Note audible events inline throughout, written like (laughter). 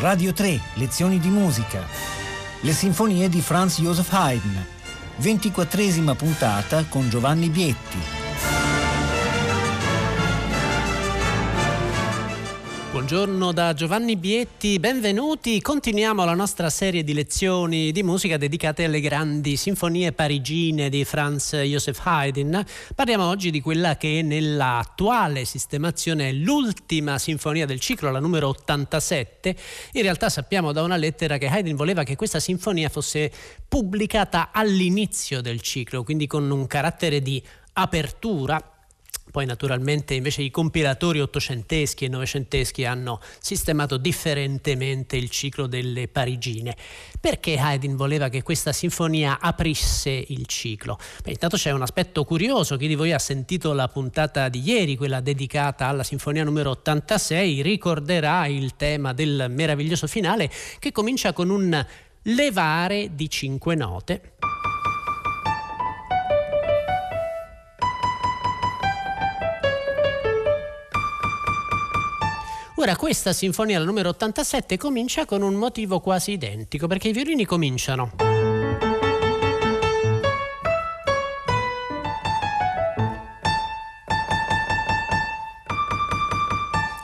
Radio 3, lezioni di musica. Le sinfonie di Franz Joseph Haydn. 24esima puntata con Giovanni Bietti. Buongiorno da Giovanni Bietti, benvenuti. Continuiamo la nostra serie di lezioni di musica dedicate alle grandi sinfonie parigine di Franz Joseph Haydn. Parliamo oggi di quella che nell'attuale sistemazione è l'ultima sinfonia del ciclo, la numero 87. In realtà sappiamo da una lettera che Haydn voleva che questa sinfonia fosse pubblicata all'inizio del ciclo, quindi con un carattere di apertura poi naturalmente invece i compilatori ottocenteschi e novecenteschi hanno sistemato differentemente il ciclo delle parigine. Perché Haydn voleva che questa sinfonia aprisse il ciclo? Beh, intanto c'è un aspetto curioso, chi di voi ha sentito la puntata di ieri, quella dedicata alla sinfonia numero 86, ricorderà il tema del meraviglioso finale che comincia con un levare di cinque note Ora questa sinfonia, la numero 87, comincia con un motivo quasi identico, perché i violini cominciano.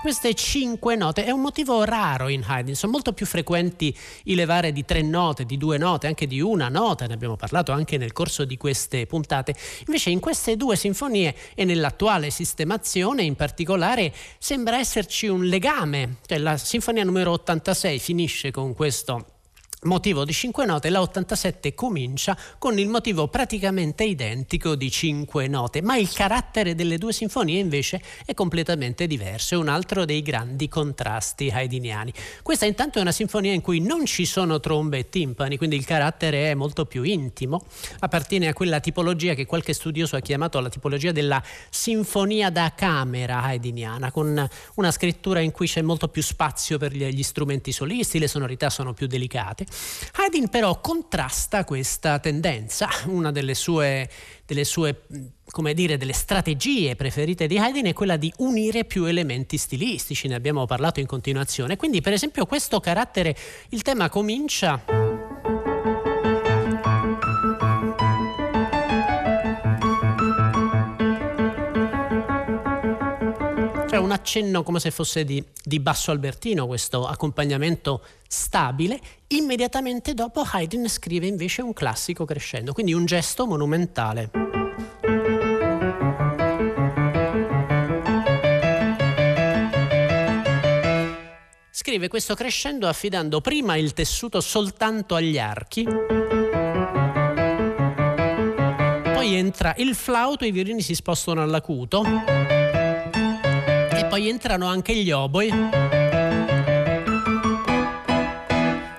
Queste cinque note è un motivo raro in Haydn, sono molto più frequenti i levare di tre note, di due note, anche di una nota, ne abbiamo parlato anche nel corso di queste puntate. Invece in queste due sinfonie e nell'attuale sistemazione in particolare sembra esserci un legame, cioè la sinfonia numero 86 finisce con questo motivo di 5 note, la 87 comincia con il motivo praticamente identico di 5 note, ma il carattere delle due sinfonie invece è completamente diverso, è un altro dei grandi contrasti haydniani. Questa intanto è una sinfonia in cui non ci sono trombe e timpani, quindi il carattere è molto più intimo, appartiene a quella tipologia che qualche studioso ha chiamato la tipologia della sinfonia da camera haydniana, con una scrittura in cui c'è molto più spazio per gli strumenti solisti, le sonorità sono più delicate. Haydn però contrasta questa tendenza, una delle sue, delle sue come dire, delle strategie preferite di Haydn è quella di unire più elementi stilistici, ne abbiamo parlato in continuazione. Quindi, per esempio, questo carattere, il tema comincia accenno come se fosse di, di, basso albertino, questo accompagnamento stabile. Immediatamente dopo Haydn scrive invece un classico crescendo, quindi un gesto monumentale. Scrive questo crescendo affidando prima il tessuto soltanto agli archi, poi entra il flauto, i violini si spostano all'acuto poi entrano anche gli oboi.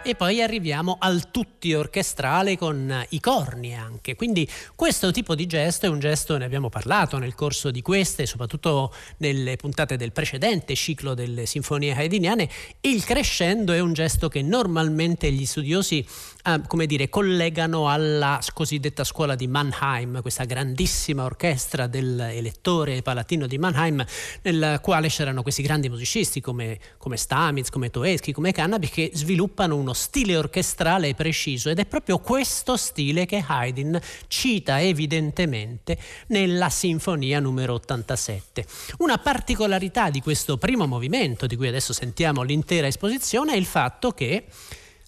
E poi arriviamo al tutti orchestrale con i corni anche. Quindi questo tipo di gesto è un gesto, ne abbiamo parlato nel corso di queste, soprattutto nelle puntate del precedente ciclo delle sinfonie haydniane. Il crescendo è un gesto che normalmente gli studiosi eh, come dire, collegano alla cosiddetta scuola di Mannheim, questa grandissima orchestra dell'elettore palatino di Mannheim, nel quale c'erano questi grandi musicisti come, come Stamitz, come Toeschi, come Cannabi, che sviluppano uno stile orchestrale preciso ed è proprio questo stile che Haydn cita evidentemente nella sinfonia numero 87. Una particolarità di questo primo movimento, di cui adesso sentiamo l'intera esposizione, è il fatto che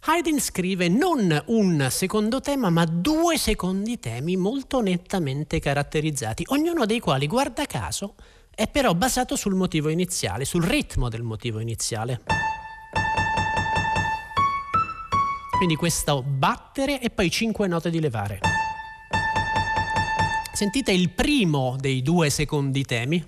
Haydn scrive non un secondo tema, ma due secondi temi molto nettamente caratterizzati, ognuno dei quali, guarda caso, è però basato sul motivo iniziale, sul ritmo del motivo iniziale. Quindi questo battere e poi cinque note di levare. Sentite il primo dei due secondi temi.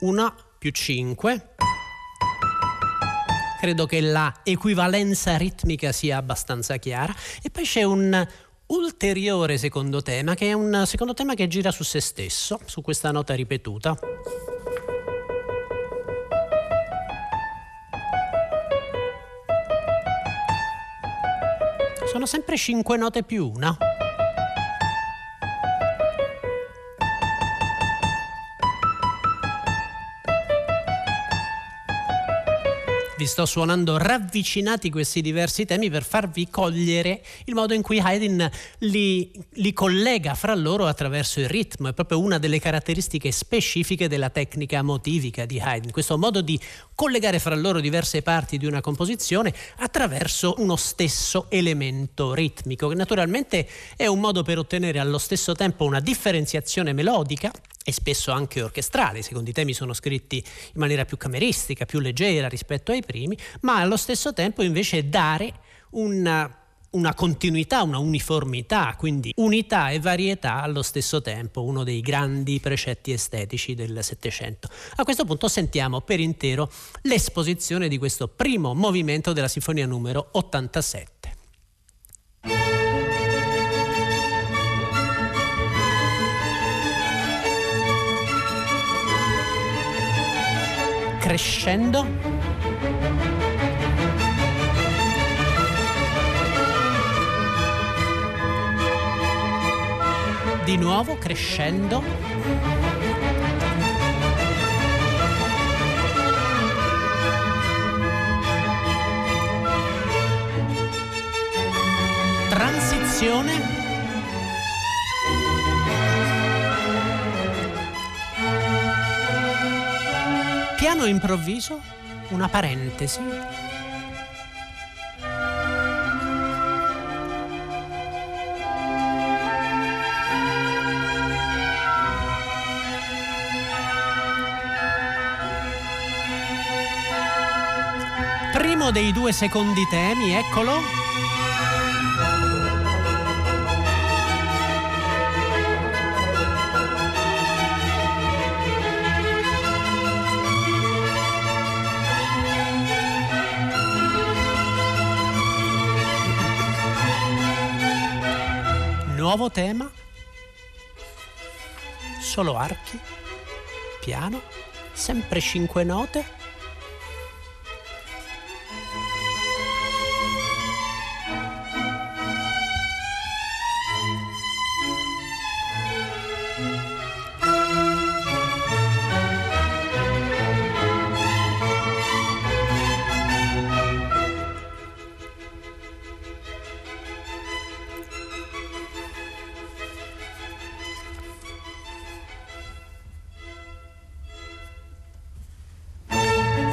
una più 5. Credo che la equivalenza ritmica sia abbastanza chiara. E poi c'è un ulteriore secondo tema, che è un secondo tema che gira su se stesso, su questa nota ripetuta. Sono sempre cinque note più una. Sto suonando ravvicinati questi diversi temi per farvi cogliere il modo in cui Haydn li, li collega fra loro attraverso il ritmo. È proprio una delle caratteristiche specifiche della tecnica motivica di Haydn, questo modo di collegare fra loro diverse parti di una composizione attraverso uno stesso elemento ritmico, che naturalmente è un modo per ottenere allo stesso tempo una differenziazione melodica e spesso anche orchestrale, i temi sono scritti in maniera più cameristica, più leggera rispetto ai primi, ma allo stesso tempo invece dare una una continuità, una uniformità, quindi unità e varietà allo stesso tempo, uno dei grandi precetti estetici del Settecento. A questo punto sentiamo per intero l'esposizione di questo primo movimento della Sinfonia numero 87. Crescendo. Di nuovo crescendo. Transizione. Piano improvviso una parentesi. Primo dei due secondi temi, eccolo. Nuovo tema, solo archi, piano, sempre cinque note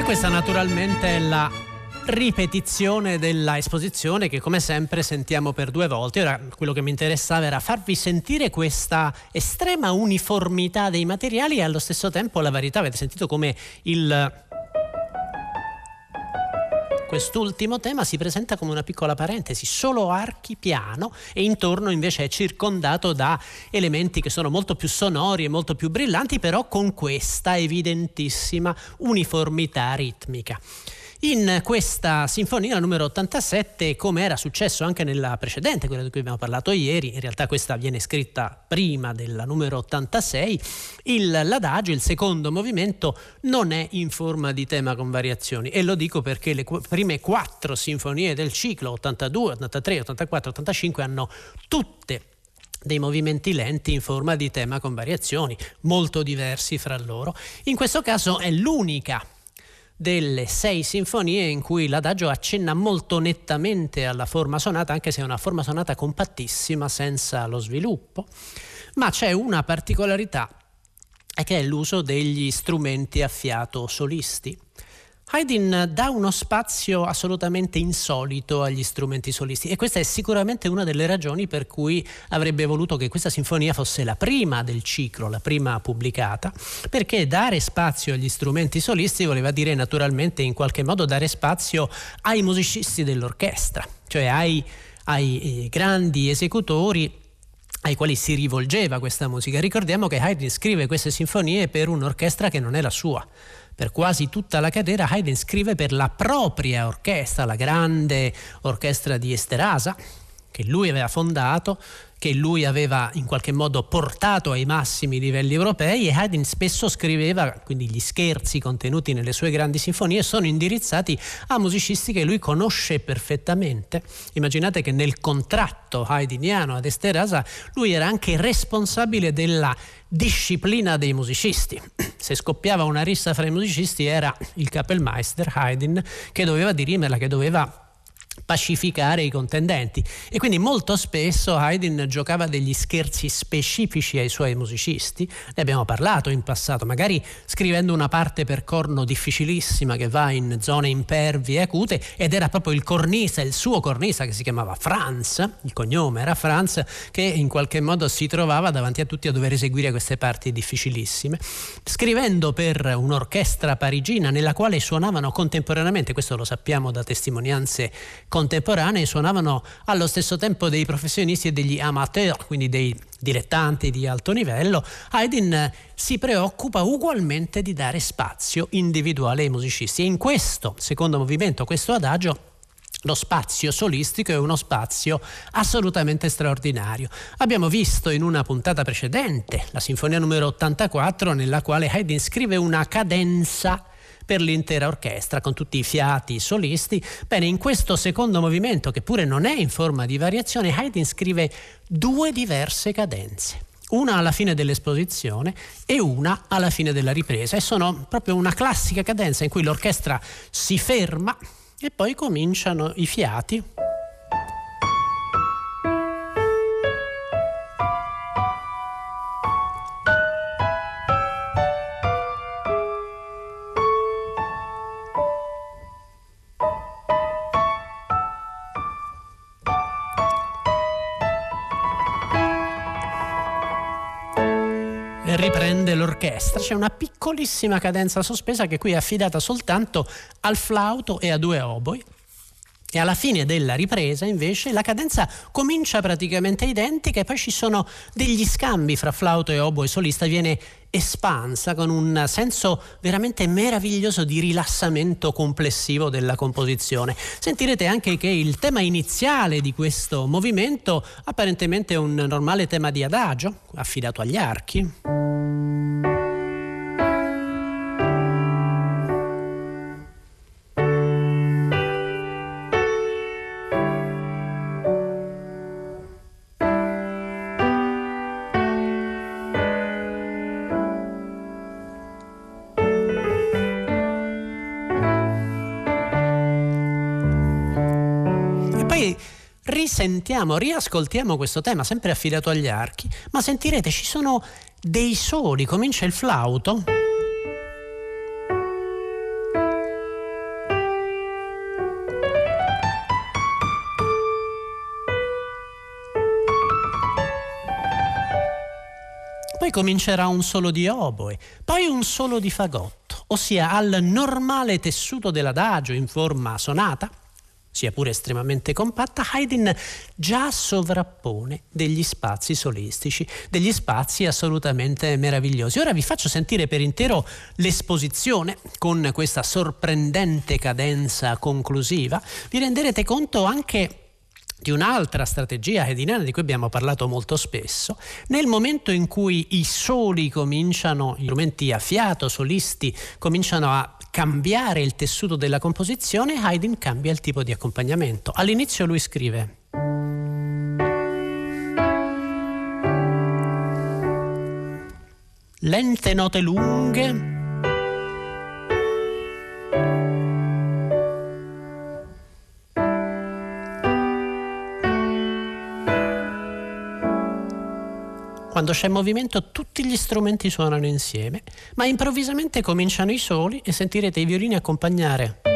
questa naturalmente è la ripetizione della esposizione che come sempre sentiamo per due volte. Ora quello che mi interessava era farvi sentire questa estrema uniformità dei materiali e allo stesso tempo la varietà. Avete sentito come il Quest'ultimo tema si presenta come una piccola parentesi, solo archi piano e intorno invece è circondato da elementi che sono molto più sonori e molto più brillanti, però con questa evidentissima uniformità ritmica. In questa sinfonia, numero 87, come era successo anche nella precedente, quella di cui abbiamo parlato ieri, in realtà questa viene scritta prima della numero 86, il, l'adagio, il secondo movimento, non è in forma di tema con variazioni. E lo dico perché le qu- prime quattro sinfonie del ciclo, 82, 83, 84, 85, hanno tutte dei movimenti lenti in forma di tema con variazioni molto diversi fra loro. In questo caso è l'unica delle sei sinfonie in cui l'adagio accenna molto nettamente alla forma sonata, anche se è una forma sonata compattissima, senza lo sviluppo, ma c'è una particolarità che è l'uso degli strumenti a fiato solisti. Haydn dà uno spazio assolutamente insolito agli strumenti solisti e questa è sicuramente una delle ragioni per cui avrebbe voluto che questa sinfonia fosse la prima del ciclo, la prima pubblicata, perché dare spazio agli strumenti solisti voleva dire naturalmente in qualche modo dare spazio ai musicisti dell'orchestra, cioè ai, ai eh, grandi esecutori ai quali si rivolgeva questa musica. Ricordiamo che Haydn scrive queste sinfonie per un'orchestra che non è la sua per quasi tutta la catena Haydn scrive per la propria orchestra, la grande orchestra di Esterasa, che lui aveva fondato che lui aveva in qualche modo portato ai massimi livelli europei e Haydn spesso scriveva, quindi gli scherzi contenuti nelle sue grandi sinfonie sono indirizzati a musicisti che lui conosce perfettamente. Immaginate che nel contratto haydniano ad Esterasa lui era anche responsabile della disciplina dei musicisti. (clears throat) Se scoppiava una rissa fra i musicisti era il Kapellmeister Haydn che doveva dirimerla, che doveva pacificare i contendenti. E quindi molto spesso Haydn giocava degli scherzi specifici ai suoi musicisti, ne abbiamo parlato in passato, magari scrivendo una parte per corno difficilissima che va in zone impervie e acute ed era proprio il cornista, il suo cornista che si chiamava Franz, il cognome era Franz, che in qualche modo si trovava davanti a tutti a dover eseguire queste parti difficilissime, scrivendo per un'orchestra parigina nella quale suonavano contemporaneamente, questo lo sappiamo da testimonianze contemporanei suonavano allo stesso tempo dei professionisti e degli amateur, quindi dei dilettanti di alto livello, Haydn si preoccupa ugualmente di dare spazio individuale ai musicisti e in questo secondo movimento, questo adagio, lo spazio solistico è uno spazio assolutamente straordinario. Abbiamo visto in una puntata precedente la sinfonia numero 84 nella quale Haydn scrive una cadenza per l'intera orchestra con tutti i fiati solisti. Bene, in questo secondo movimento, che pure non è in forma di variazione, Haydn scrive due diverse cadenze. Una alla fine dell'esposizione e una alla fine della ripresa. E sono proprio una classica cadenza in cui l'orchestra si ferma e poi cominciano i fiati l'orchestra. C'è una piccolissima cadenza sospesa che qui è affidata soltanto al flauto e a due oboi. E alla fine della ripresa invece la cadenza comincia praticamente identica e poi ci sono degli scambi fra flauto e oboe solista, viene espansa con un senso veramente meraviglioso di rilassamento complessivo della composizione. Sentirete anche che il tema iniziale di questo movimento apparentemente è un normale tema di adagio affidato agli archi. Risentiamo, riascoltiamo questo tema sempre affidato agli archi, ma sentirete ci sono dei soli, comincia il flauto. Poi comincerà un solo di oboe, poi un solo di fagotto, ossia al normale tessuto dell'adagio in forma sonata sia pure estremamente compatta, Haydn già sovrappone degli spazi solistici, degli spazi assolutamente meravigliosi. Ora vi faccio sentire per intero l'esposizione con questa sorprendente cadenza conclusiva. Vi renderete conto anche di un'altra strategia hediniana di cui abbiamo parlato molto spesso, nel momento in cui i soli cominciano, gli strumenti a fiato, solisti, cominciano a cambiare il tessuto della composizione, Haydn cambia il tipo di accompagnamento. All'inizio lui scrive lente note lunghe Quando c'è movimento tutti gli strumenti suonano insieme, ma improvvisamente cominciano i soli e sentirete i violini accompagnare.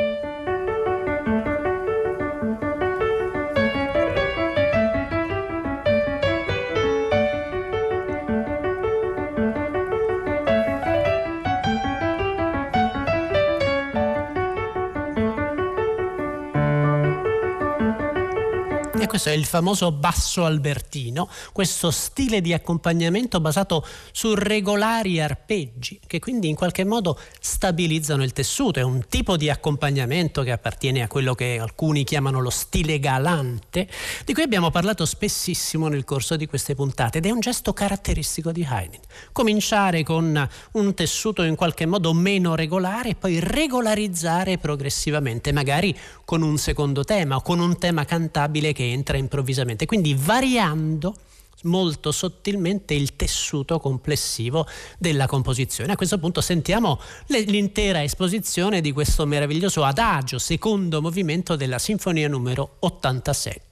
Questo è il famoso basso albertino, questo stile di accompagnamento basato su regolari arpeggi che quindi in qualche modo stabilizzano il tessuto. È un tipo di accompagnamento che appartiene a quello che alcuni chiamano lo stile galante, di cui abbiamo parlato spessissimo nel corso di queste puntate ed è un gesto caratteristico di Haydn. Cominciare con un tessuto in qualche modo meno regolare e poi regolarizzare progressivamente, magari con un secondo tema o con un tema cantabile che entra improvvisamente, quindi variando molto sottilmente il tessuto complessivo della composizione. A questo punto sentiamo l'intera esposizione di questo meraviglioso adagio, secondo movimento della Sinfonia numero 87.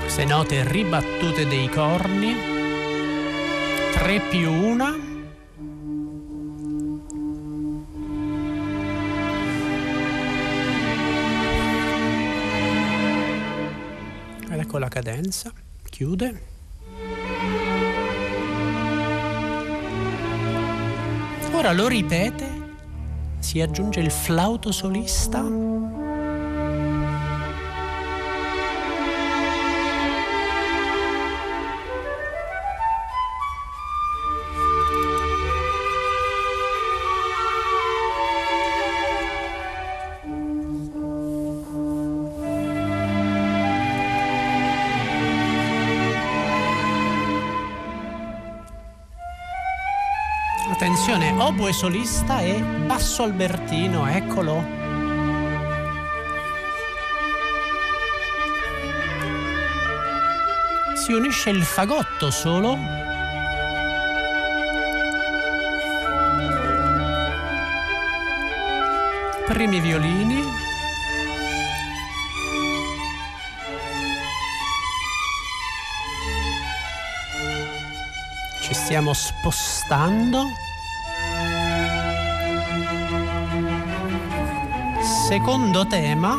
Queste note ribattute dei corni 3 più 1 ed ecco la cadenza chiude. Ora lo ripete si aggiunge il flauto solista oboe solista e basso albertino, eccolo. Si unisce il fagotto solo. Primi violini. Ci stiamo spostando. Secondo tema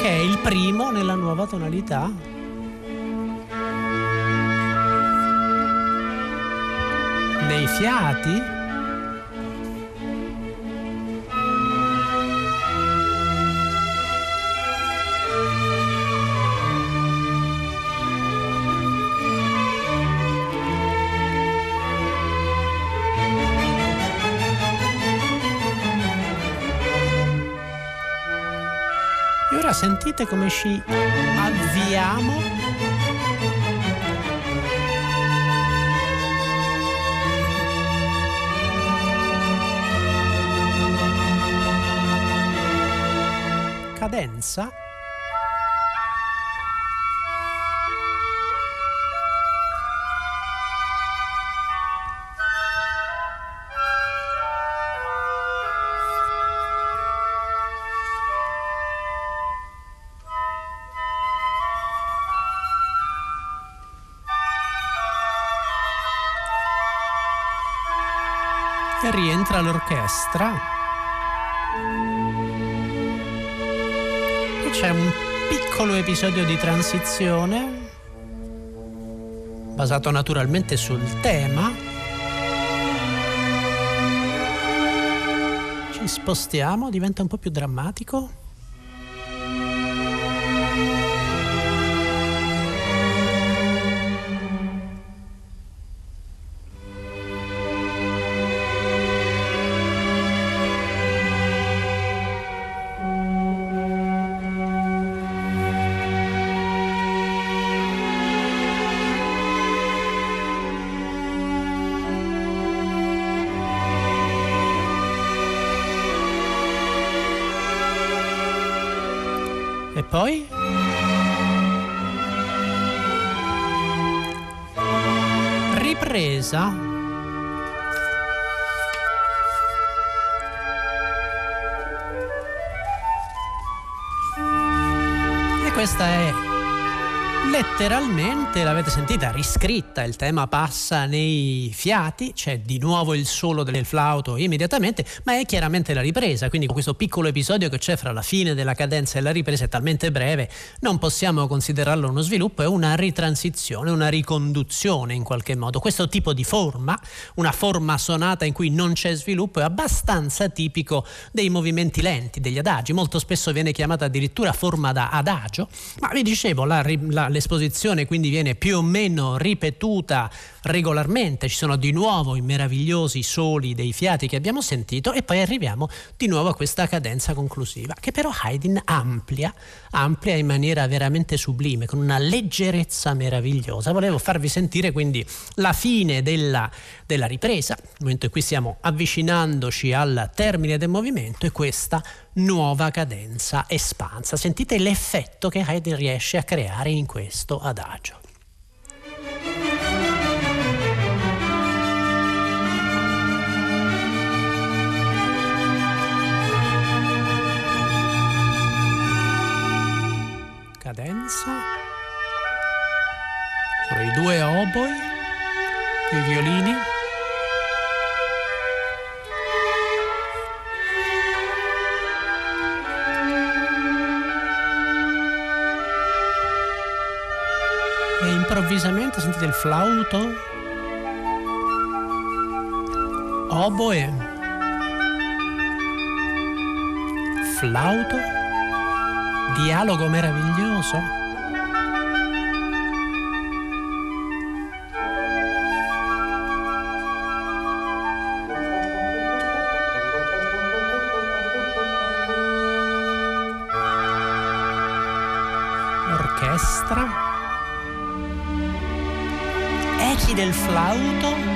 che è il primo nella nuova tonalità. Nei fiati sentite come ci avviamo? Cadenza rientra l'orchestra e c'è un piccolo episodio di transizione basato naturalmente sul tema. Ci spostiamo, diventa un po' più drammatico. Poi? Ripresa. E questa è letteralmente, l'avete sentita, riscritta, il tema passa nei fiati, c'è di nuovo il solo del flauto immediatamente, ma è chiaramente la ripresa, quindi questo piccolo episodio che c'è fra la fine della cadenza e la ripresa è talmente breve, non possiamo considerarlo uno sviluppo, è una ritransizione, una riconduzione in qualche modo. Questo tipo di forma, una forma sonata in cui non c'è sviluppo, è abbastanza tipico dei movimenti lenti, degli adagi, molto spesso viene chiamata addirittura forma da adagio, ma vi dicevo, la, la, l'esposizione quindi viene più o meno ripetuta regolarmente, ci sono di nuovo i meravigliosi soli dei fiati che abbiamo sentito e poi arriviamo di nuovo a questa cadenza conclusiva che però Haydn amplia, amplia in maniera veramente sublime, con una leggerezza meravigliosa. Volevo farvi sentire quindi la fine della, della ripresa, nel momento in cui stiamo avvicinandoci al termine del movimento e questa nuova cadenza espansa. Sentite l'effetto che Haydn riesce a creare in questo adagio. cadenza sono i due oboi i violini improvvisamente sentite il flauto? Oboe. Flauto. Dialogo meraviglioso. Flauto.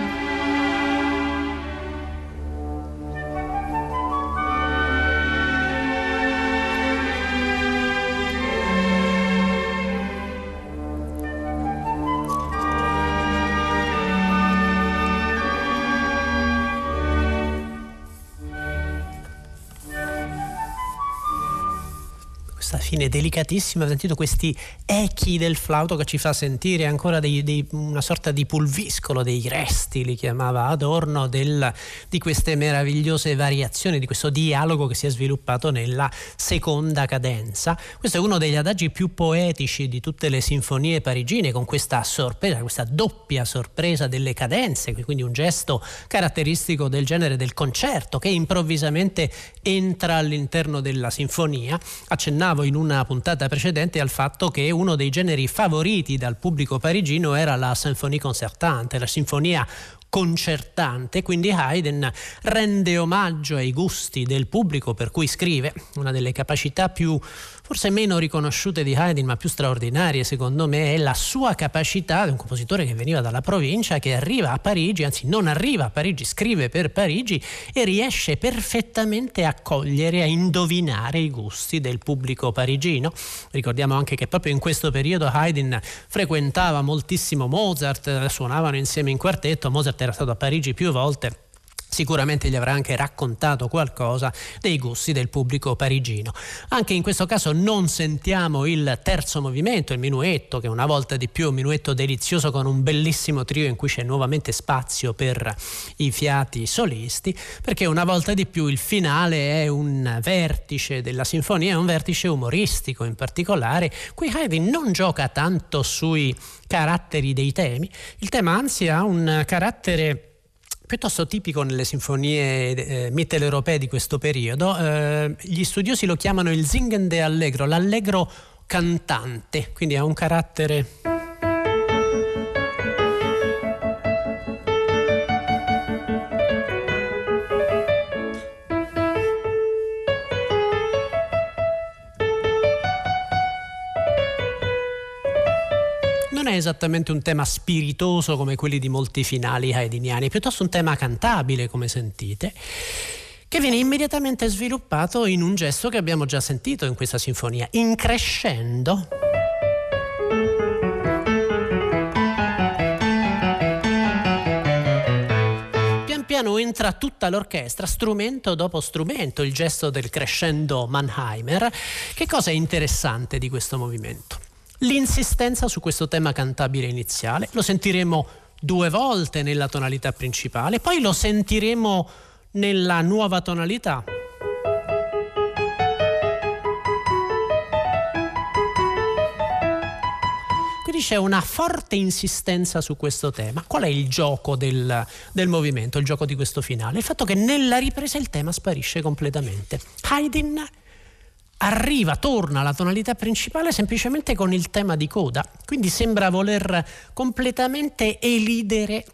Fine delicatissima, ho sentito questi echi del flauto che ci fa sentire ancora dei, dei, una sorta di pulviscolo, dei resti, li chiamava Adorno, del, di queste meravigliose variazioni, di questo dialogo che si è sviluppato nella seconda cadenza. Questo è uno degli adagi più poetici di tutte le sinfonie parigine, con questa sorpresa, questa doppia sorpresa delle cadenze, quindi un gesto caratteristico del genere del concerto che improvvisamente entra all'interno della sinfonia. Accennavo in una puntata precedente al fatto che uno dei generi favoriti dal pubblico parigino era la sinfonia concertante, la sinfonia concertante, quindi Haydn rende omaggio ai gusti del pubblico per cui scrive, una delle capacità più forse meno riconosciute di Haydn ma più straordinarie secondo me è la sua capacità di un compositore che veniva dalla provincia che arriva a Parigi, anzi non arriva a Parigi, scrive per Parigi e riesce perfettamente a cogliere, a indovinare i gusti del pubblico parigino. Ricordiamo anche che proprio in questo periodo Haydn frequentava moltissimo Mozart, suonavano insieme in quartetto, Mozart era stato a Parigi più volte sicuramente gli avrà anche raccontato qualcosa dei gusti del pubblico parigino. Anche in questo caso non sentiamo il terzo movimento, il minuetto, che una volta di più è un minuetto delizioso con un bellissimo trio in cui c'è nuovamente spazio per i fiati solisti, perché una volta di più il finale è un vertice della sinfonia, è un vertice umoristico in particolare, qui Haydn non gioca tanto sui caratteri dei temi, il tema anzi ha un carattere piuttosto tipico nelle sinfonie eh, mitteleuropee di questo periodo. Eh, gli studiosi lo chiamano il singende allegro, l'allegro cantante, quindi ha un carattere esattamente un tema spiritoso come quelli di molti finali haydniani, piuttosto un tema cantabile, come sentite che viene immediatamente sviluppato in un gesto che abbiamo già sentito in questa sinfonia, increscendo. Pian piano entra tutta l'orchestra, strumento dopo strumento, il gesto del crescendo Mannheimer. Che cosa è interessante di questo movimento? L'insistenza su questo tema cantabile iniziale, lo sentiremo due volte nella tonalità principale, poi lo sentiremo nella nuova tonalità. Quindi c'è una forte insistenza su questo tema. Qual è il gioco del, del, movimento, il gioco di questo finale? Il fatto che nella ripresa il tema sparisce completamente. Haydn arriva, torna alla tonalità principale semplicemente con il tema di coda, quindi sembra voler completamente elidere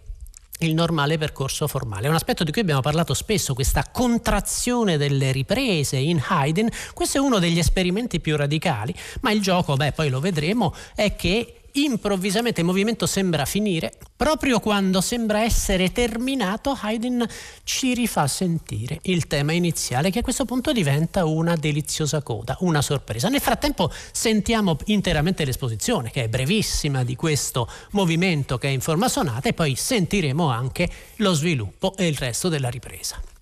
il normale percorso formale. È un aspetto di cui abbiamo parlato spesso, questa contrazione delle riprese in Haydn. Questo è uno degli esperimenti più radicali, ma il gioco, beh, poi lo vedremo, è che improvvisamente il movimento sembra finire, proprio quando sembra essere terminato Haydn ci rifà sentire il tema iniziale che a questo punto diventa una deliziosa coda, una sorpresa. Nel frattempo sentiamo interamente l'esposizione che è brevissima di questo movimento che è in forma sonata e poi sentiremo anche lo sviluppo e il resto della ripresa.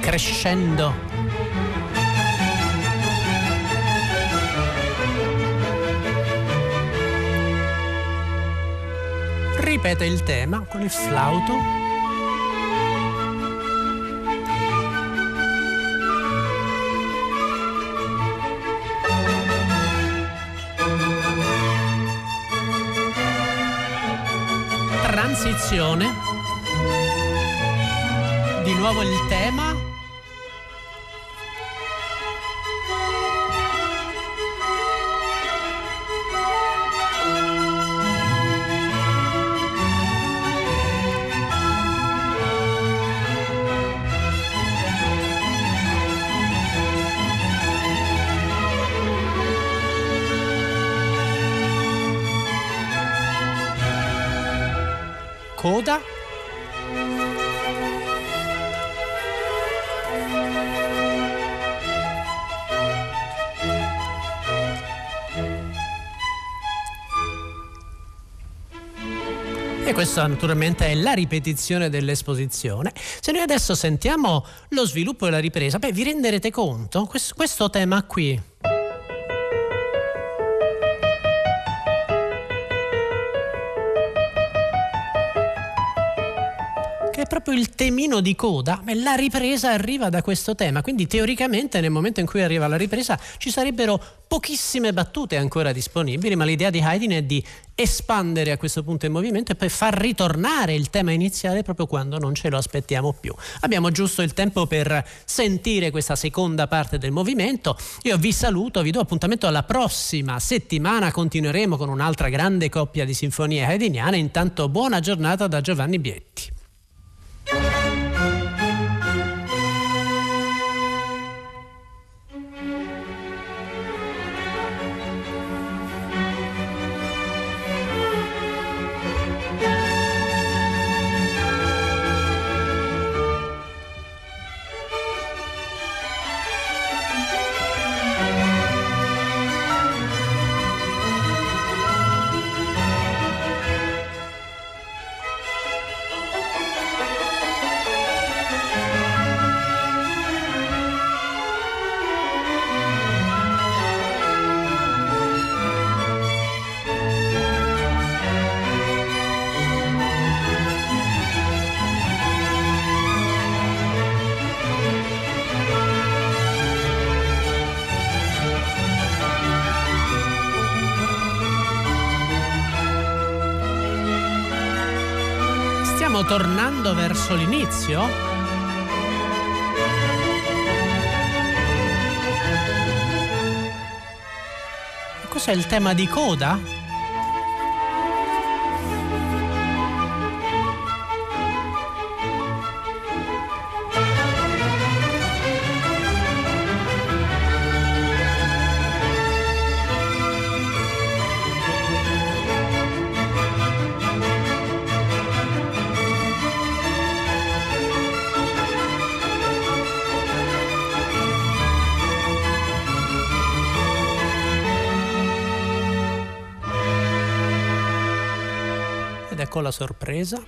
Crescendo. Ripete il tema con il flauto. Transizione. Di nuovo il tema. Coda. E questa naturalmente è la ripetizione dell'esposizione. Se noi adesso sentiamo lo sviluppo e la ripresa, beh, vi renderete conto, questo, questo tema qui, proprio il temino di coda, la ripresa arriva da questo tema, quindi teoricamente nel momento in cui arriva la ripresa ci sarebbero pochissime battute ancora disponibili, ma l'idea di Haydn è di espandere a questo punto il movimento e poi far ritornare il tema iniziale proprio quando non ce lo aspettiamo più. Abbiamo giusto il tempo per sentire questa seconda parte del movimento. Io vi saluto, vi do appuntamento alla prossima settimana, continueremo con un'altra grande coppia di sinfonie haydniane. Intanto buona giornata da Giovanni Bietti. Tornando verso l'inizio? Cos'è il tema di coda? Ecco la sorpresa.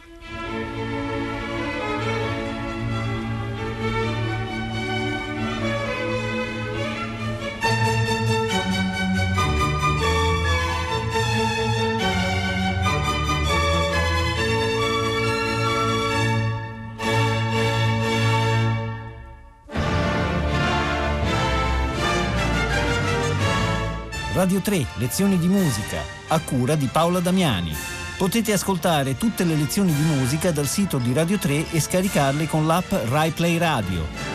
Radio 3, lezioni di musica, a cura di Paola Damiani. Potete ascoltare tutte le lezioni di musica dal sito di Radio 3 e scaricarle con l'app RaiPlay Radio.